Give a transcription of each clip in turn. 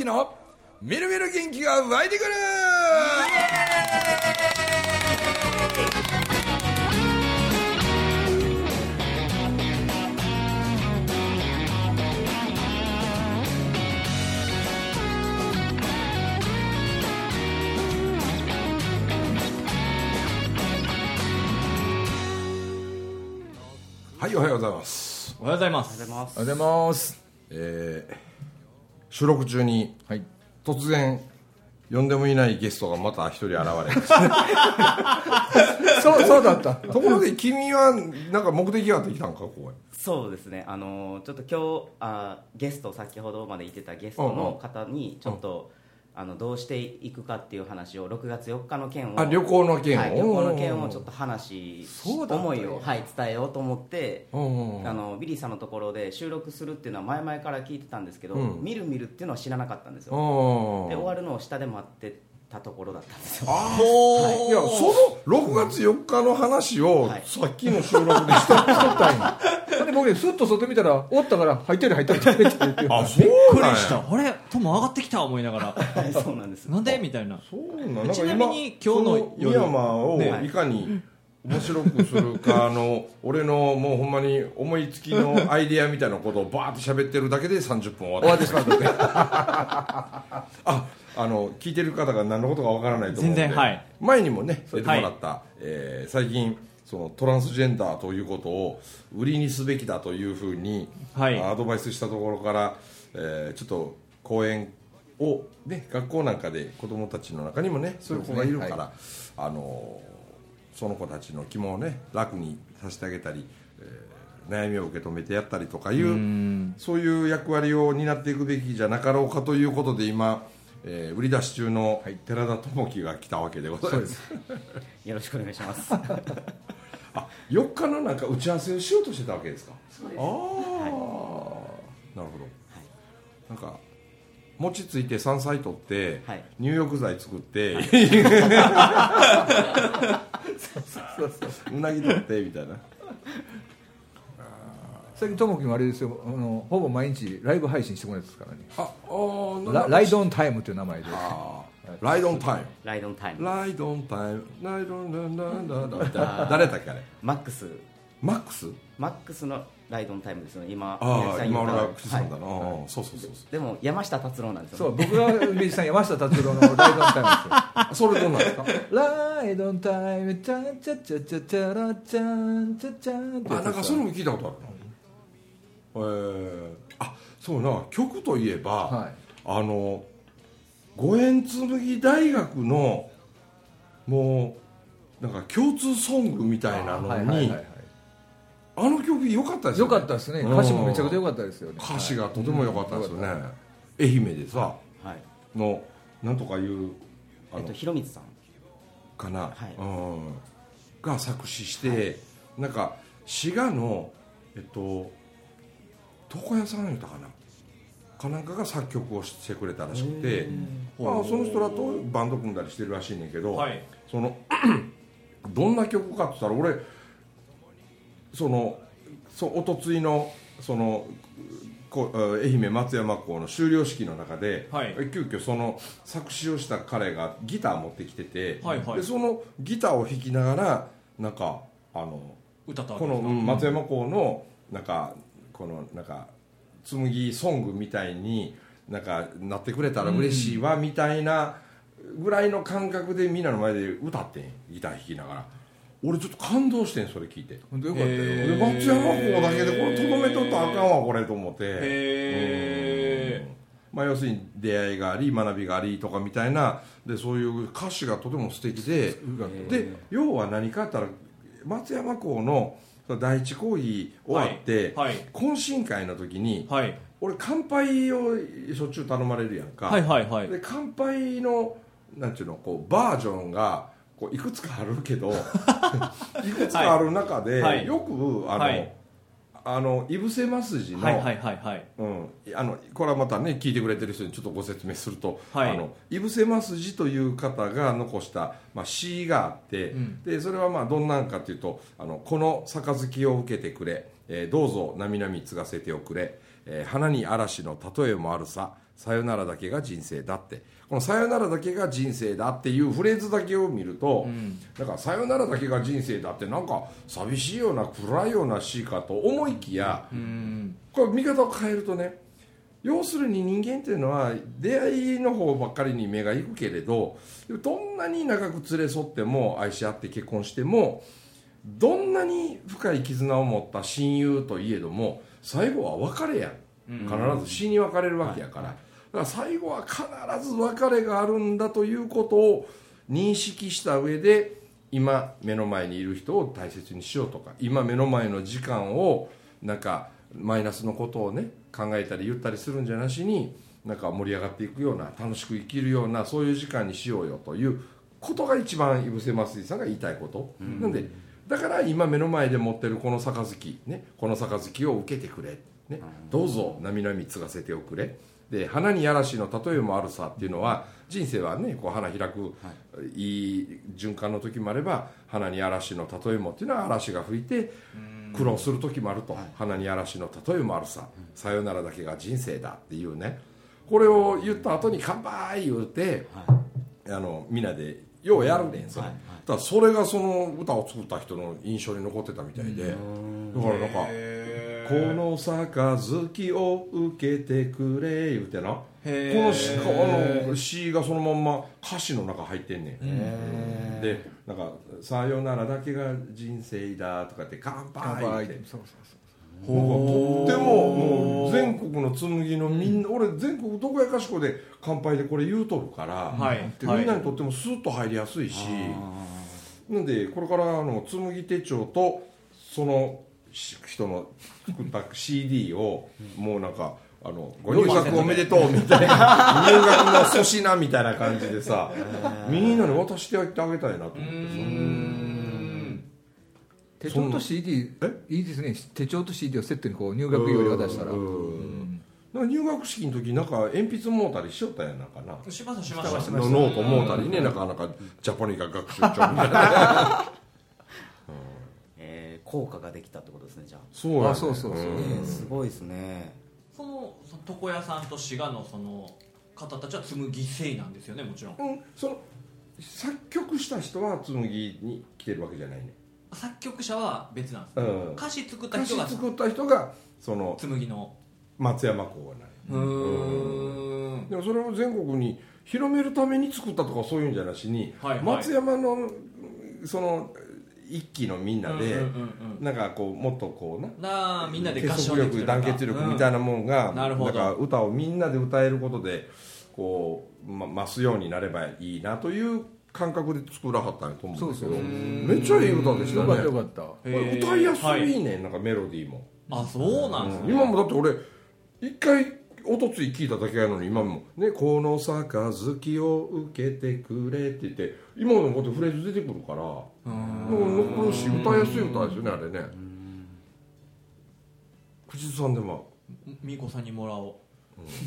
樹のみるみる元気が湧いてくる。はいおはようございます。おはようございます。おはようございます。おはようございます。えー収録中にはい。突然呼んでもいないゲストがまた一人現れ そうそうだった。ところで君はなんか目的があって来たんかここへ。そうですね。あのちょっと今日あゲスト先ほどまで言ってたゲストの方にちょっと、あのどうしていくかっていう話を6月4日の件をあ旅行の件を、はい、旅行の件をちょっと話思いを、はい、伝えようと思ってうんあのビリーさんのところで収録するっていうのは前々から聞いてたんですけど、うん。見る見るっていうのは知らなかったんですよ。うん。で終わるのを下で待ってたところだったんですよ。あい。やその6月4日の話をはい。さっきの収録でした、たんや。で僕ねスッと外見たらおったから入ってる入ってる入ってるって言ってあそうびっくなんした。あれ？トモ上がってきた思いながら。はいそうなんですなんでみたいなそうなんなんかちなみに今日のそ夜深山をねい。かに面白くするかの俺のもうほんまに思いつきのアイディアみたいなことをバーって喋ってるだけで30分終わっ終わってしまった。っ てああの聞いてる方が何のことかわからないと思うんで。はい。前にもね出てもらった、えー最近そのトランスジェンダーということを売りにすべきだというふうに、はい。アドバイスしたところから、えーちょっと講演を、ね、学校なんかで子どもたちの中にもねそういう子がいるから、そうであのその子たちの気もね楽にさせてあげたり、えー悩みを受け止めてやったりとかいううん。そういう役割を担っていくべきじゃなかろうかということで今、えー売り出し中の寺田智樹が来たわけでございます,、よろしくお願いします。あ4日のなんか打ち合わせをしようとしてたわけですか？ああ、なるほど、なんか餅ついて山菜取って、はい。入浴剤作って、うなぎ取ってみたいな最近ともきもあれですよ。あのほぼ毎日ライブ配信してもらってますからね。ああーラライドオンタイムという名前で。ライドオンタイム。ライドンタイム。ライドオンタイム。ライドオンランランランランだ誰だっけあれ？マックス。マックス？マックスのライドンタイムですよね今。あ宮あ今俺城さん言った。が口ずんだな、そうそうそうそでも山下達郎なんですよ、ね、そう僕がミュージシャン山下達郎のライドオンタイムです それどんなんですか？ライドンタイムチャンチャチャチャチャラチャンチャチャンあなんかそれも聞いたことあるなえー、あそうな曲といえば、はい。あの五円紬大学のもうなんか共通ソングみたいなのに、はいはいはいはい。あの曲良かったですよね。よかったですね。歌詞もめちゃくちゃ良かったですよね。歌詞がとても良かったですよね、はい愛媛でさはい。のなんとかいうあのえっと広光さん。かな、はい。うん、が作詞して、なんか滋賀のえっと床屋さん言うたかなかなんかが作曲をしてくれたらしくて、まあ、その人らとバンド組んだりしてるらしいねんけど、はい。その どんな曲かって言ったら俺そのそうおとついのそのこ愛媛松山港の修了式の中で、はい。急遽その作詞をした彼がギター持ってきてて、はいはい。でそのギターを弾きながらなんかあの歌ったわけこの松山港のなんかこのなんか紬ソングみたいになんかなってくれたら嬉しいわみたいなぐらいの感覚でみんなの前で歌ってんギター弾きながら俺ちょっと感動してんそれ聞いて。本当よかったよ、松山港だけでこれとどめとったらあかんわこれと思って。へうん。まあ、要するに出会いがあり学びがありとかみたいなでそういう歌詞がとても素敵でで要は何かあったら松山港の第一講義終わって、はい懇親会の時に、はい。俺乾杯をしょっちゅう頼まれるやんか、はいはいはい。で乾杯のなんていうのこうバージョンがこういくつかあるけど いくつかある中で、はい。よくあの、はいあの井伏正筋の、はいはいはいはい。うん、あのこれはまたね聞いてくれてる人にちょっとご説明すると、はい。あの井伏正筋という方が残した、まあ、詩があって、うん。でそれはまあどんなんかというと「あのこの杯を受けてくれ、えーどうぞなみなみ継がせておくれ、えー花に嵐の例えもあるささよならだけが人生だって。この「さよならだけが人生だ」っていうフレーズだけを見ると、だから「さよならだけが人生だ」ってなんか寂しいような暗いような詩かと思いきや、これ見方を変えるとね要するに人間っていうのは出会いの方ばっかりに目がいくけれどどんなに長く連れ添っても愛し合って結婚してもどんなに深い絆を持った親友といえども最後は別れや必ず死に別れるわけやから、だから最後は必ず別れがあるんだということを認識した上で今目の前にいる人を大切にしようとか今目の前の時間をなんかマイナスのことをね考えたり言ったりするんじゃなしになんか盛り上がっていくような楽しく生きるようなそういう時間にしようよということが一番井伏正さんが言いたいこと、なんでだから今目の前で持ってるこの杯、ね、この杯を受けてくれ、ね、どうぞなみなみ継がせておくれで花に嵐の例えもあるさっていうのは人生はねこう花開く、い、い循環の時もあれば花に嵐の例えもっていうのは嵐が吹いて苦労する時もあると、花に嵐の例えもあるさ、さよならだけが人生だっていうね。これを言った後に乾杯言うて、あのみんなでようやるねんそれ、だそれがその歌を作った人の印象に残ってたみたいで。だからなんか「この杯を受けてくれ」言うてな。この詩あの詩がそのまんま歌詞の中入ってんねん。でなんか「さよならだけが人生だ」とかって「乾杯」って。そうそうそうとってももう全国の紬のみんな、俺全国どこやかしこで乾杯でこれ言うとるから、はい。でみんなにとってもスッと入りやすいし、なんでこれからあの紬手帳とそのし人の作った CD をもうなんかあのご入学おめでとうみたいな入学の粗品みたいな感じでさみんなに渡してあげてあげたいなと思って手帳と CD いいですね。手帳と CD をセットにこう入学用に渡したら。うん。なんか入学式の時なんか鉛筆もうたりしよったやんなんか。なしましたしました。のノートもうたりねなん。かなんかジャポニカ学習帳みたいな。え ー 効果ができたってことですねじゃあ、そうやね。あそうそうそう。えーすごいですね。その床屋さんと滋賀のその方たちは紬生なんですよねもちろん。うんその作曲した人は紬に来てるわけじゃないね。作曲者は別なんです、うん。歌詞作った歌人が詞作った人がその紬の。松山公がなうーん。でもそれを全国に広めるために作ったとかそういうんじゃなしに、はいはい。松山のその一期のみんなで、うんうんうんなんかこうもっとこうな。なあみんなで合結唱束力団結力みたいな、なもんが、なるほど。んか歌をみんなで歌えることでこう、ま、増すようになればいいなという感覚で作らはったんやと思うんですけど。めっちゃいい歌でしたよねかったよかった。歌いやすいね、なんかメロディーも、うんあそうなんですね、今もだって俺一回おとつい聞いただけやのに今も「ねこの杯を受けてくれ」って言って今のことフレーズ出てくるからもう残るし歌いやすい歌ですよねあれね。口ずさんでも。みこさんにもらおう。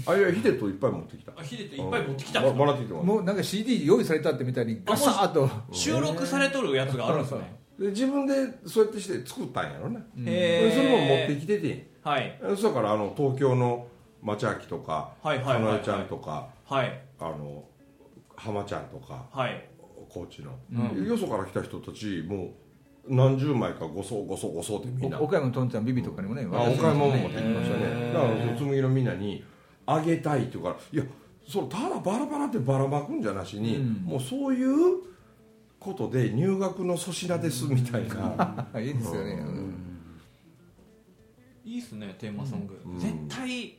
あいやヒデといっぱい持ってきた。あヒデっていっぱい持ってきた。んもらってきてももうなんか CD 用意されたってみたいにガサッと。収録されとるやつがあるんですね。で自分でそうやってして作ったんやろね、それも持ってきてて。はい。そやからあの東京の町明とかはいはいはいはい。花江ちゃんとかはい。あの浜ちゃんとかはい。高知の、よそから来た人たちもう何十枚かごそごそごそってみんな。岡山のとんちゃんビビとかにもねあ岡山も持ってねきましたね。だから紬のみんなにあげたいって言うからいやそうただバラバラってばらまくんじゃなしに、もうそういうことで入学の粗品ですみたいな、いいですよね。いいっすねテーマソング、うん。絶対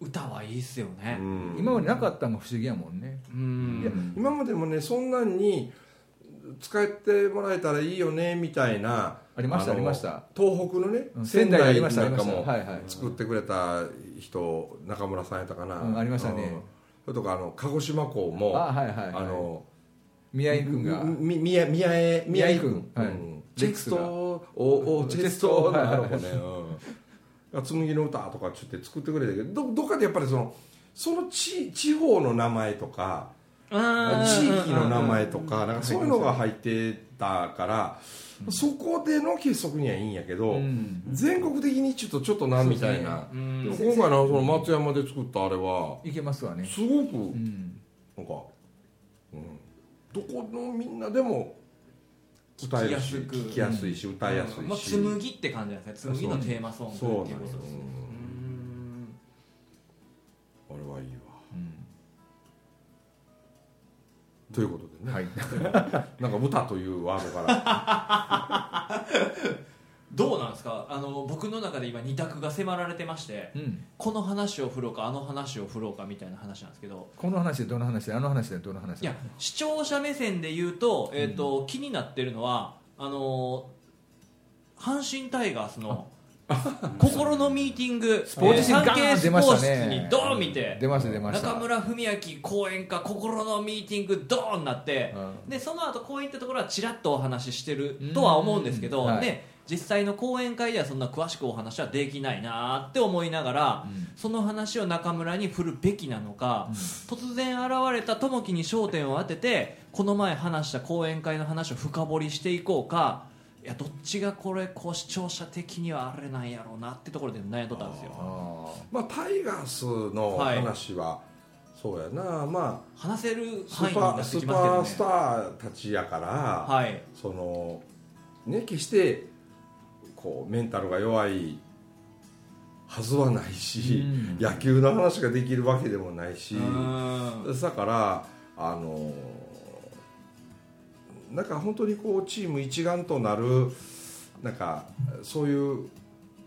歌はいいっすよね。うん。今までなかったのが不思議やもんね。うん。いや今までもねそんなんに使ってもらえたらいいよねみたいなありましたのありました。東北のね、うん仙仙台にあり台ましたなんかもありました。はいはい。作ってくれた人中村さんやったかな、うんありましたね。うん。それとかあの鹿児島港もあはいはいはい。あの宮井君が。み宮宮江宮江君はい。うん。チェストおおチェストチェストなるほどね。うん紬の歌とかちょっと作ってくれたけどどどっかでやっぱりそのその地地方の名前とか地域の名前とかなんかそういうのが入ってたからそこでの結束にはいいんやけど、うん。全国的にちょっとちょっとなみたいな、うん。今回のその松山で作ったあれはいけますわね。すごくうん。なんか、うん、どこのみんなでも歌えるし聞きやすく聞きやすいし、歌いやすいし、まあ、紬って感じなんですね。紬のテーマソングっていうことですね。うんあれはいいわ。うん。ということでね、はい。なんか歌というワードからどうなんですか？あの僕の中で今二択が迫られてましてうん。この話を振ろうかあの話を振ろうかみたいな話なんですけど。この話でどの話であの話でどの話いや視聴者目線で言うと,、えーと気になってるのはあの阪神タイガースの 心のミーティングスポーツ紙えーサンケイガーン出まスポーツにドーン見て出ました出ました。中村文明講演家心のミーティングドーンなって、うん。でその後講演ってところはちらっとお話ししてるとは思うんですけど、うんはい。で実際の講演会ではそんな詳しくお話はできないなって思いながら、うん。その話を中村に振るべきなのか、突然現れた友樹に焦点を当ててこの前話した講演会の話を深掘りしていこうか。いやどっちがこれこう視聴者的にはあれなんやろうなってところで悩んどったんですよ。あまあタイガースの話は、そうやな。ま話せるあスーパースターたちやから、はい。そのね決してこうメンタルが弱いはずはないし、うん。野球の話ができるわけでもないし、うんだからあのなんか本当にこうチーム一丸となるなんかそういう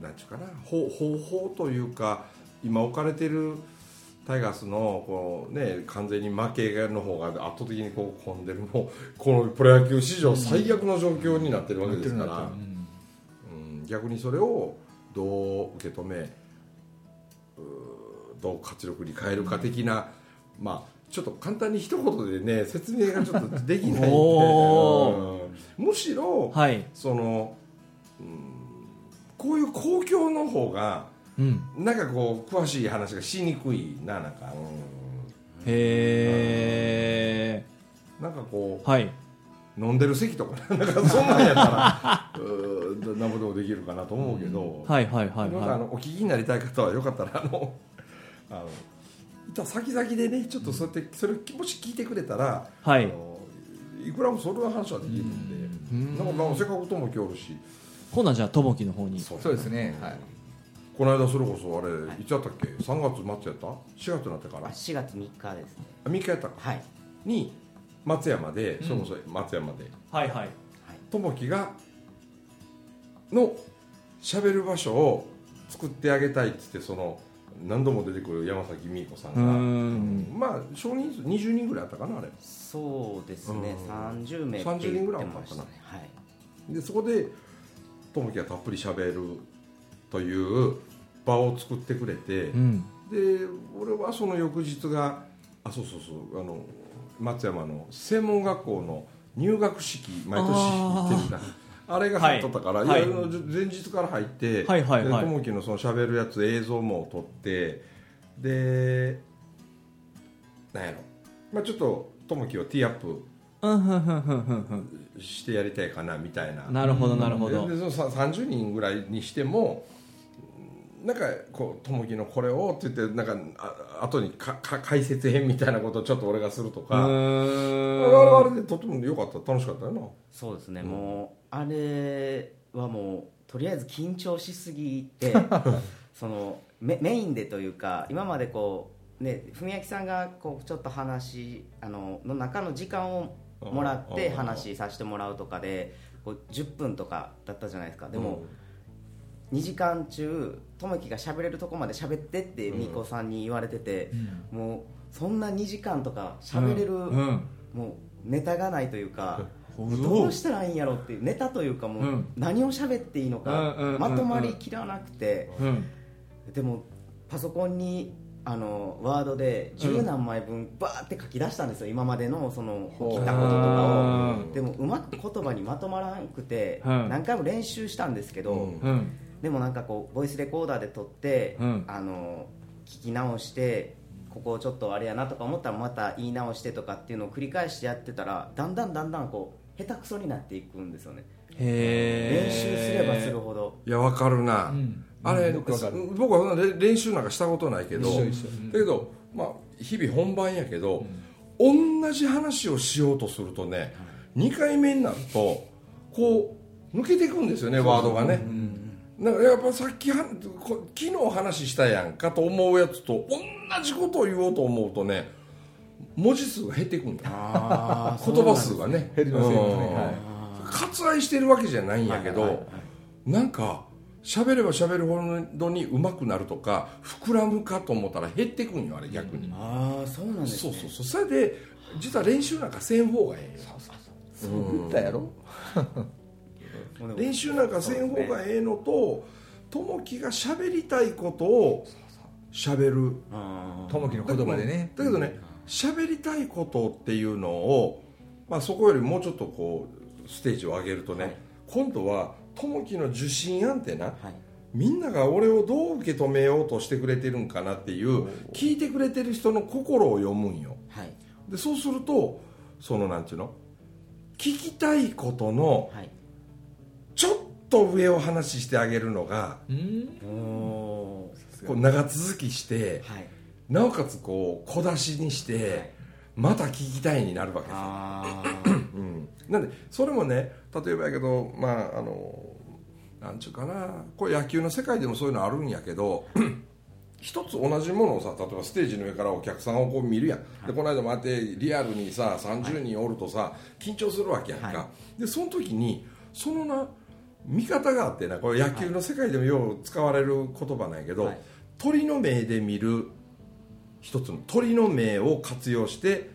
なんていうかな方方法というか今置かれてるタイガースのこう、ね、完全に負けの方が圧倒的にこう混んでるもうこのプロ野球史上最悪の状況になってるわけですから、うんうん、逆にそれをどう受け止めどう活力に変えるか的な、まあちょっと簡単に一言でね説明がちょっとできないんで、おうん。むしろ、はい。その、うん、こういう公共の方がうん。なんかこう詳しい話がしにくいななんか、へうん、なんかこうーはい。飲んでる席とかなんかそんなんやったら なんぼでもできるかなと思うけど、はいはいはいなんかあはのお聞きになりたい方はよかったらあのあのいた先々でねちょっとそうやってそれもし聞いてくれたら、はい。あのいくらもそれの話はできるんで、うん。なんかなんかせっかく友樹おるし。いほなじゃあ友樹の方に。そそうですね。はい。この間それこそあれ、い、つやったっけ？3月末やった？4月になってから。あ4月3日ですね。あ3日やったか。はい。に松山で、うん。それこそ松山で。はい。はい。友樹がの喋る場所を作ってあげたいっつってその何度も出てくる山崎美子さんうが、ん。まあ少人数20人ぐらいあったかなあれ。そうですね。うん。30名って30人言ぐらいってましたねはい。でそこで友樹がたっぷり喋るという場を作ってくれて、うん。で俺はその翌日があそうそうそうあの松山の専門学校の入学式毎年行ってるなあれが入っとったから、はい。前日から入ってはいはいはい。で友樹のその喋るやつ映像も撮ってでなんやろ、まあ、ちょっと友樹をティーアップしてやりたいかなみたいな。なるほどなるほど。ででそのさ30人ぐらいにしてもなんかこう友樹のこれをって言ってなんかあ後にかか解説編みたいなことをちょっと俺がするとうか、あれあれでとても良かった。楽しかったよな。そうですね、もうあれはもうとりあえず緊張しすぎて そのメメインでというか今までこうね文明さんがこうちょっと話あのの中の時間をもらってうん。話させてもらうとかでこう10分とかだったじゃないですか。でも、2時間中友樹が喋れるとこまで喋ってってうん美子さんに言われてて、もうそんな2時間とか喋れる、うん。うん。もうネタがないというかどうしたらいいんやろっていうネタというかもううん。何を喋っていいのかうんうんうんうん。まとまりきらなくて。うん。でもパソコンにあのワードで十何枚分バーって書き出したんですよ。今までのその起きたこととかうんをでもうまく言葉にまとまらなくてうん。何回も練習したんですけどうん。うんでもなんかこうボイスレコーダーで撮ってうん。あの聞き直してここちょっとあれやなとか思ったらまた言い直してとかっていうのを繰り返してやってたらだんだんだんだんこう下手くそになっていくんですよね。へ練習すればするほど。いやわかるな、うん。あれ、よくわかる。僕はそんなれ練習なんかしたことないけど一緒一緒。だけど、まあ、日々本番やけど、同じ話をしようとするとね、2回目になるとこう抜けていくんですよねワードがね、だからやっぱさっきはこ昨日話したやんかと思うやつと同じことを言おうと思うとね文字数が減っていくんだ 言葉数がね。減りますよね。割愛してるわけじゃないんやけど、はいはいはい。なんか喋れば喋るほどに上手くなるとか膨らむかと思ったら減ってくんよあれ逆に、ああそうなんですね。そうそうそう。それで実は練習なんかせん方がええよ。そう言ったやろ練習なんかせん方がええのと友樹が喋りたいことを喋る。友樹の言葉でね。だけどね喋りたいことっていうのを、まあ、そこよりもうちょっとこうステージを上げるとね、はい。今度は友樹の受信案ってなはい。みんなが俺をどう受け止めようとしてくれてるんかなっていう聞いてくれてる人の心を読むんよ。はい。でそうするとそのなんていうの？聞きたいことのはいちょっと上を話してあげるのがうん。こう長続きしてはい。なおかつこう小出しにして、はい。また聞きたいになるわけですよ。あ うん、なんでそれもね例えばやけどまああのなんちゅうかなこれ野球の世界でもそういうのあるんやけど 一つ同じものをさ例えばステージの上からお客さんをこう見るやん、でこの間もあってリアルにさ30人おるとさ、緊張するわけやんか、はでその時にそのな見方があってなこれ野球の世界でもよう使われる言葉なんやけど、はい。鳥の目で見る一つの鳥の目を活用して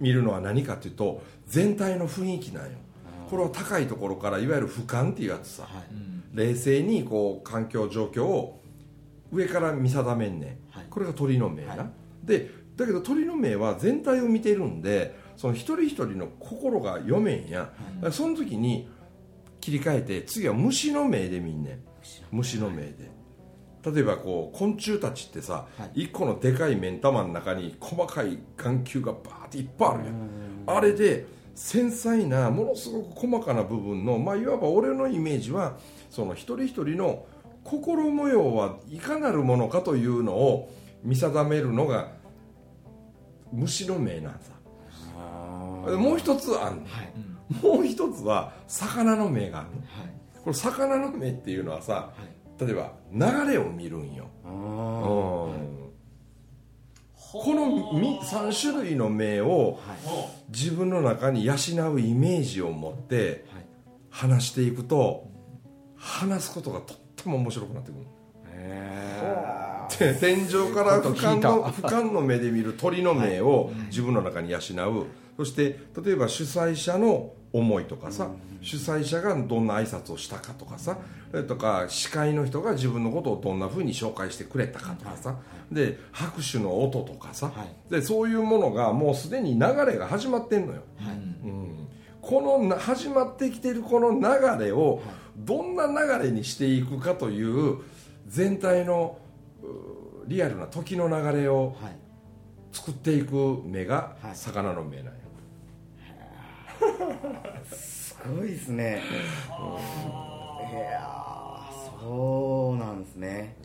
見るのは何かというと全体の雰囲気なんよ。これは高いところからいわゆる俯瞰っていうやつさ、はい。冷静にこう環境状況を上から見定めんねん、はい。これが鳥の目な、はい。でだけど鳥の目は全体を見てるんでその一人一人の心が読めんや、その時に切り替えて次は虫の目で見んねん。虫の目。で。例えばこう昆虫たちってさ、はい。一個のでかい目ん玉の中に細かい眼球がバーっていっぱいあるやん。あれで繊細なものすごく細かな部分の、まあ、いわば俺のイメージはその一人一人の心模様はいかなるものかというのを見定めるのが虫の目なんさ。あもう一つあんねん。はいもう一つは魚の目があるの。はい。これ魚の目っていうのはさはい。例えば流れを見るんよ。あうん。この3種類の目を自分の中に養うイメージを持ってはい。話していくと話すことがとっても面白くなってくる天井から俯瞰の俯瞰の目で見る鳥の目を自分の中に養う。そして例えば主催者の思いとかさ主催者がどんな挨拶をしたかとかさえとか司会の人が自分のことをどんなふうに紹介してくれたかとかさで拍手の音とかさはい。でそういうものがもうすでに流れが始まってんのよ、はい。うん。このな始まってきてるこの流れをどんな流れにしていくかという全体のうリアルな時の流れをはい。作っていく目がはい。魚の目なんよ、すごいですね。いやーそうなんですね。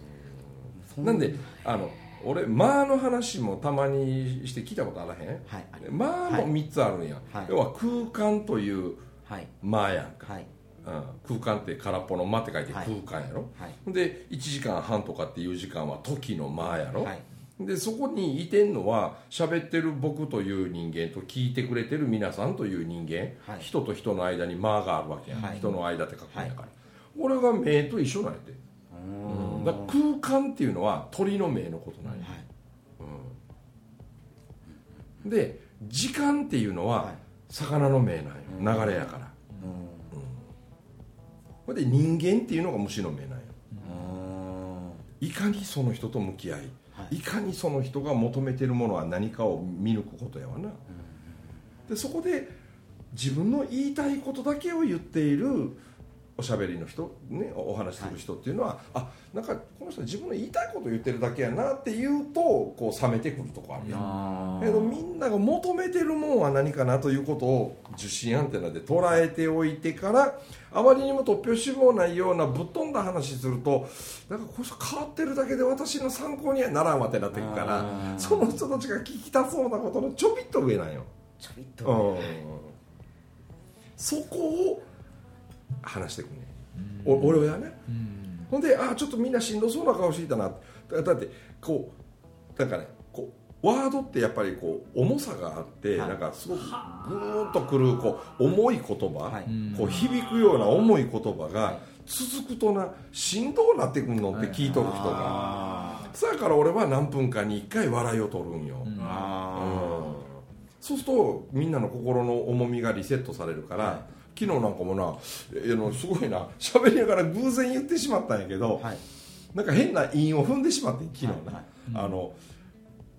そなんであの俺間の話もたまにして聞いたことあらへん？はいあり間も3つあるんや、はい。要は空間というはい。間やんか、はい。うん、空間って空っぽの間って書いてはい空間やろ、はい。で1時間半とかっていう時間は時の間やろ、はいでそこにいてんのは喋ってる僕という人間と聞いてくれてる皆さんという人間、はい。人と人の間に間があるわけやん、はい。人の間って書くんやから、俺が目と一緒なんやて、ううん。だ空間っていうのは鳥の目のことなんや、はい。で時間っていうのははい。魚の目なんよ流れやから。うん。ほん。で人間っていうのが虫の目なんようん。いかにその人と向き合い、はい。い、かにその人が求めてるものは何かを見抜くことやわな、でそこで自分の言いたいことだけを言っているおしゃべりの人、ね、お話しする人っていうのは、あなんかこの人自分の言いたいこと言ってるだけやなって言うとこう冷めてくるとこあるやん。あけどみんなが求めてるもんは何かなということを受信アンテナで捉えておいてからあまりにも突拍子もないようなぶっ飛んだ話するとなんかこの人変わってるだけで私の参考にはならんわってなってくからその人たちが聞きたそうなことのちょびっと上なんよ、ちょびっとうん、そこを話してくんねお俺はね。うん。ほんであちょっとみんなしんどそうな顔していたなだだってこうなんかねこうワードってやっぱりこう重さがあって、はい。なんかすごくぐーっとくるこう重い言葉、はい。こう響くような重い言葉はが続くとなしんどうなってくんのって聞いとる人が、あそやから俺は何分かに1回笑いを取るんよ、ーうん。あそうするとみんなの心の重みがリセットされるから、はい昨日なんかもなえあのすごいな喋りながら偶然言ってしまったんやけど、ーはい。なんか変な韻を踏んでしまって昨日な、はいはい。あの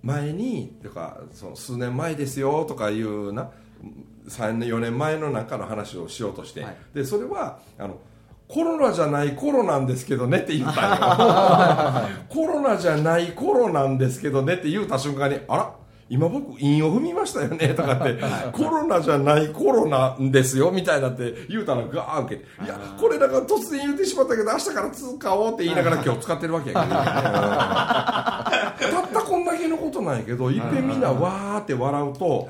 前にとかその数年前ですよとかいうな3年4年前の中の話をしようとして、はい。でそれはあのコロナじゃないコロなんですけどねって言ったんよ。コロナじゃないコロなんですけどねって言うた瞬間にあら今僕韻を踏みましたよねとかってコロナじゃないコロナですよみたいなって言うたらガー受けて。い。やこれなんか突然言ってしまったけど明日から使おうって言いながら今日使ってるわけやけど、ね、たったこんだけのことなんやけどいっぺんみんなわーって笑うと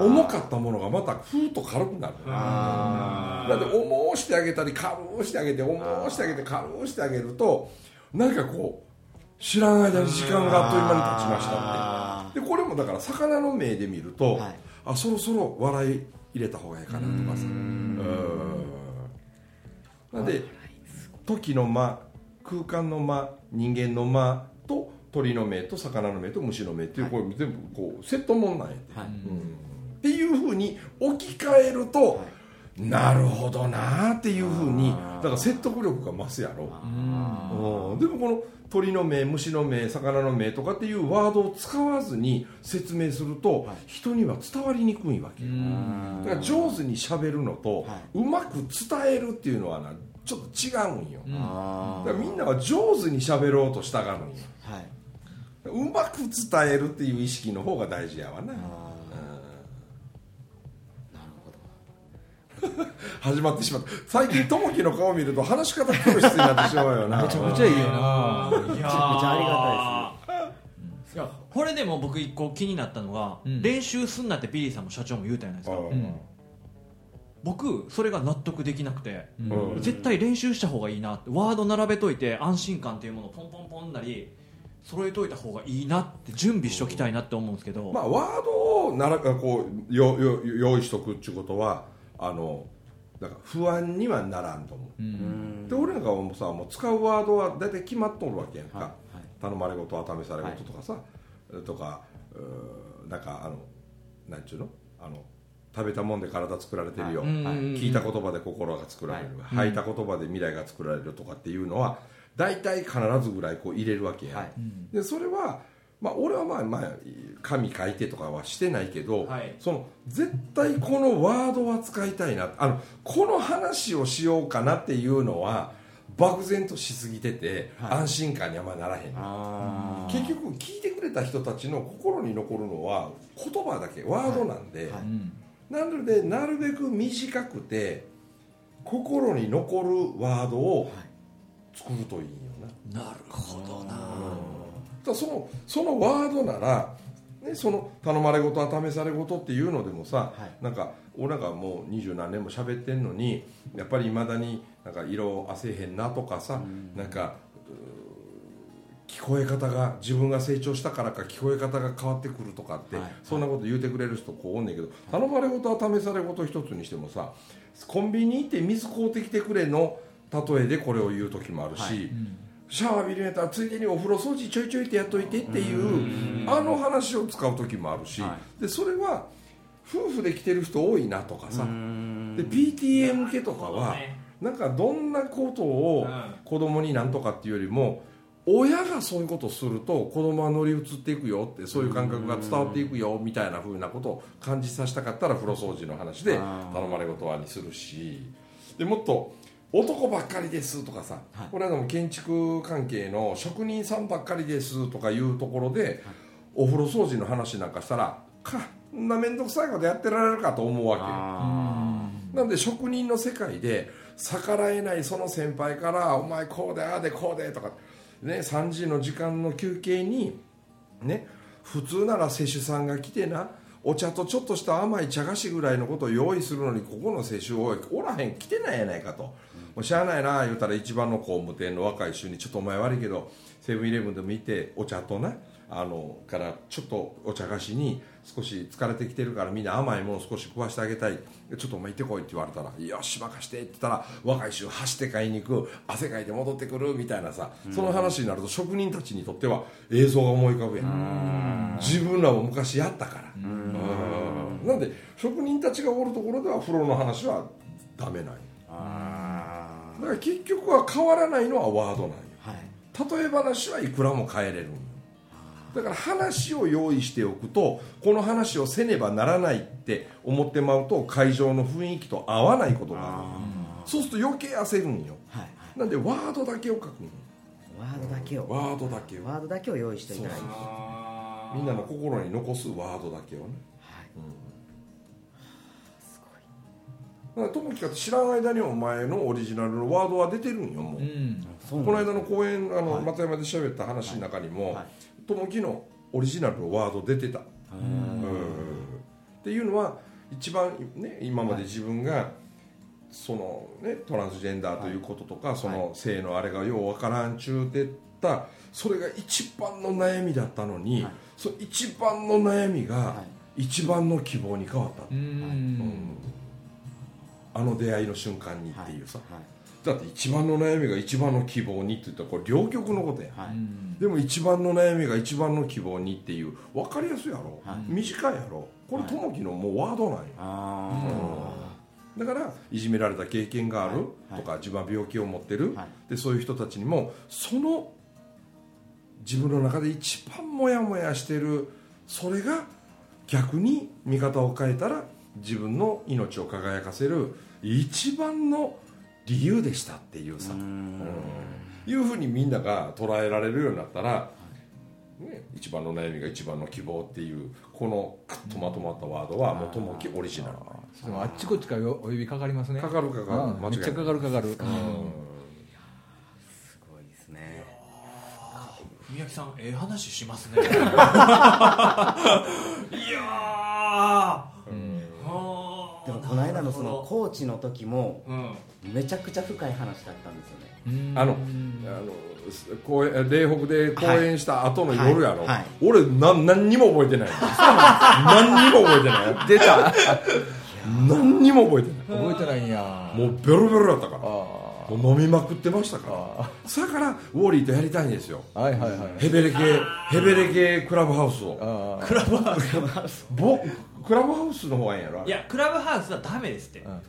重かったものがまたふーっと軽くなる。あだって重うしてあげたり軽うしてあげて重うしてあげて軽うしてあげるとなんかこう知らない間に時間があっという間に経ちましたあってでこれもだから魚の目で見ると、はい。あそろそろ笑い入れた方がいいかなとかさ。うん。なんで時の間空間の間人間の間と鳥の目と魚の目と虫の目っていう、これ全部こうセットもんなんやて、はい。うん。っていうふうに置き換えると、なるほどなっていうふうにだから説得力が増すやろ。うん。でもこの鳥の目虫の目魚の目とかっていうワードを使わずに説明すると、はい。人には伝わりにくいわけだから上手にしゃべるのと、はうまく伝えるっていうのはなちょっと違うんよ、あだからみんなは上手にしゃべろうとしたがるんよ。ーはい。うまく伝えるっていう意識の方が大事やわな、あ 始まってしまった。最近友樹の顔見ると話し方教室になってしまうよな。めちゃくちゃいいよな。いやー。めちゃめちゃあいやこれでも僕一個気になったのが、うん。練習すんなってビリーさんも社長も言うたじゃないですか、うん。僕それが納得できなくて、うん。絶対練習した方がいいなってワード並べといて安心感っていうものをポンポンポンなり揃えといた方がいいなって準備しときたいなって思うんですけど、まあワードをならこうよよ用意しとくっていうことはあのなんか不安にはならんと思う、うん。で俺なんかはもうさもう使うワードは大体決まっとるわけやんか、はいはい。頼まれ事は試され事とかさ、とかうーなんかあのなんちゅうの？あの食べたもんで体作られてるよ、うんはい聞いた言葉で心が作られる、吐いた言葉で未来が作られるとかっていうのは大体必ずぐらいこう入れるわけやん、はい。でそれは、まあ、俺はまあ、まあ、紙書いてとかはしてないけど、はい。その絶対このワードは使いたいな。あのこの話をしようかなっていうのは漠然としすぎてて、はい。安心感にあんまならへん結局聞いてくれた人たちの心に残るのは言葉だけワードなんで、はい。うん。なのでなるべく短くて心に残るワードを作るといいよな、なるほどなそのそのワードなら、ね、その頼まれ事は試され事っていうのでもさ、はい。なんか俺なんかもう二十何年も喋ってんのにやっぱりいまだになんか色あせへんなとかさ、なんか聞こえ方が自分が成長したからか聞こえ方が変わってくるとかって、はい。そんなこと言うてくれる人こうおんねんけど頼まれ事は試され事一つにしてもさコンビニ行って水買うてきてくれの例えでこれを言う時もあるし、はいシャワー浴びるんやったらついでにお風呂掃除ちょいちょいってやっといてっていうあの話を使う時もあるし、はでそれは夫婦で来てる人多いなとかさ、うん。で PTA 向けとかは、ねなんかどんなことをうん。子供になんとかっていうよりも親がそういうことをすると子供は乗り移っていくよってそういう感覚が伝わっていくよみたいなふうなことを感じさせたかったら風呂掃除の話で頼まれ事はにするし。でもっと男ばっかりですとかさ、はい。この間も建築関係の職人さんばっかりですとかいうところで、お風呂掃除の話なんかしたらかんな面倒くさいことやってられるかと思うわけなんで職人の世界で逆らえないその先輩から「お前こうでああでこうで」とか、ね、3時の時間の休憩にね普通なら施主さんが来てなお茶とちょっとした甘い茶菓子ぐらいのことを用意するのにここの施主おいおらへん来てないやないかと、もうしゃあないな言うたら一番の工務店の若い衆にちょっとお前悪いけどセブンイレブンでも行ってお茶となあのからちょっとお茶菓子に少し疲れてきてるからみんな甘いもの少し食わしてあげたい。ちょっとお前行ってこいって言われたら「よし任して」って言ったら若い衆走って買いに行く汗かいて戻ってくるみたいなさその話になると職人たちにとっては映像が思い浮かぶやん。自分らも昔やったから。うん。なんで職人たちがおるところでは風呂の話はダメなんよ。あだから結局は変わらないのはワードなんよ。はい。例え話はいくらも変えれるんよだから話を用意しておくとこの話をせねばならないって思ってまうと会場の雰囲気と合わないことがある。そうすると余計焦るんよ。はいはい。なんでワードだけを書くワードだけを。ワードだけを。ワードだけを用意していただいみんなの心に残すワードだけをね。い。すだから友樹か知らん間にお前のオリジナルのワードは出てるんよもう、うん。ごいこの間の公演あの、はい。松山で喋った話の中にも、はい友樹のオリジナルのワード出てた、うん。っていうのは一番ね今まで自分が、そのねトランスジェンダーということとか、その性のあれがようわからんちゅうてったそれが一番の悩みだったのに、はい。その一番の悩みがは一番の希望に変わった、うん。あの出会いの瞬間にっていうさ、はいだって一番の悩みが一番の希望にって言ったらこれ両極のことや、はい。でも一番の悩みが一番の希望にっていう分かりやすいやろ、はい。短いやろ。これはい友樹のもうワードなんよ、あだからいじめられた経験があるはい。とか、自分は病気を持ってる、はい。でそういう人たちにもその自分の中で一番モヤモヤしてるそれが逆に見方を変えたら自分の命を輝かせる一番の理由でしたっていうさ、ーううん。んいうふうにみんなが捉えられるようになったら、ね、一番の悩みが一番の希望っていうこのクッとまとまったワードはもう友樹オリジナル。あっちこっちからお呼びかかりますね。かかるかかる。うん。間違いない。めっちゃかかるかかる。うん。すごいですね。文明さんええ話しますね。いやこの間のそのコーチの時もめちゃくちゃ深い話だったんですよね。うん。あのあの公演霊北で公演した後の夜やろ、はい。はい。俺なん何にも覚えてない。何にも覚えてない。出た。何にも覚えてない。覚えてないんや。もうベロベロだったから。あもう飲みまくってましたから。あだからウォーリーとやりたいんですよ。あはいはいはい。ヘベレ系ヘベレ系クラブハウスを。ああ。クラブハウス。ぼクラブハウスの方がいいんやろ？いやクラブハウスはダメですって。うん。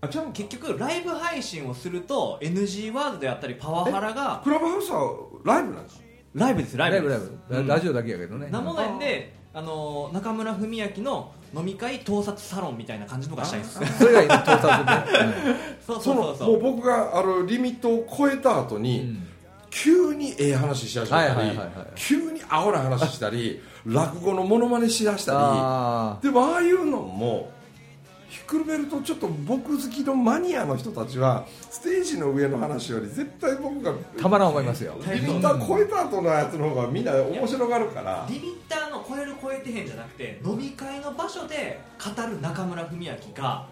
あちゃん結局ライブ配信をすると NG ワードであったりパワハラがクラブハウスはライブなんですか？ライブですライブライですブライブ。ララジオだけやけどね。なもんであの中村文明の飲み会盗撮サロンみたいな感じのがしたいです。それがいいね盗撮ねそうそそうのそう。もう僕があるリミットを超えた後うに、ん。急にええ話しだしたり、はいはいはいはい急に青な話したり落語のモノマネしだしたありでもああいうのもひっくるめるとちょっと僕好きのマニアの人たちはステージの上の話より絶対僕があたまらん思いますよ。リミッター超えた後のやつの方がみんな面白がるから。リミッターの超える超えてへんじゃなくて飲み会の場所で語る中村文明が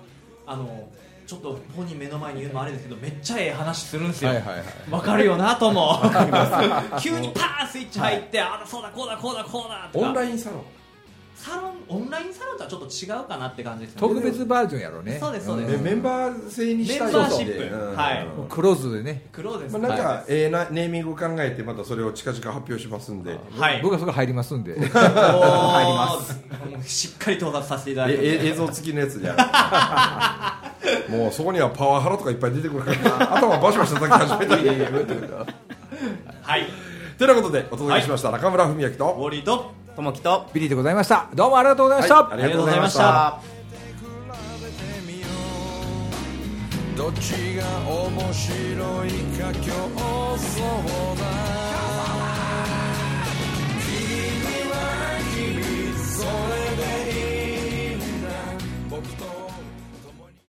あのちょっと本人目の前に言うのもあれですけどめっちゃええ話するんですよ、はいはいはい。わかるよなとも。急にパーンスイッチ入って、ああそうだこうだこうだこうだとか。オンラインサロンサロンオンラインサロンとはちょっと違うかなって感じですね。特別バージョンやろね。そうですそうです。でメンバー制にしたいメンバーシップ。うん。はい。うんクローズでね。クローゼまあ、なんか、はい。ええなネーミング考えてまたそれを近々発表しますんで。はい。僕はそこ入りますんで。入ります。しっかり到達させていただいて。ええ映像付きのやつでやるもうそこにはパワハラとかいっぱい出てくるから。頭バシバシ叩き始めたりはい。てなことでお届けしました、中村文明と。ウォーリーとともきとビリーでございました。どうもありがとうございました、はいありがとうございました。どっちが面白いか競争だ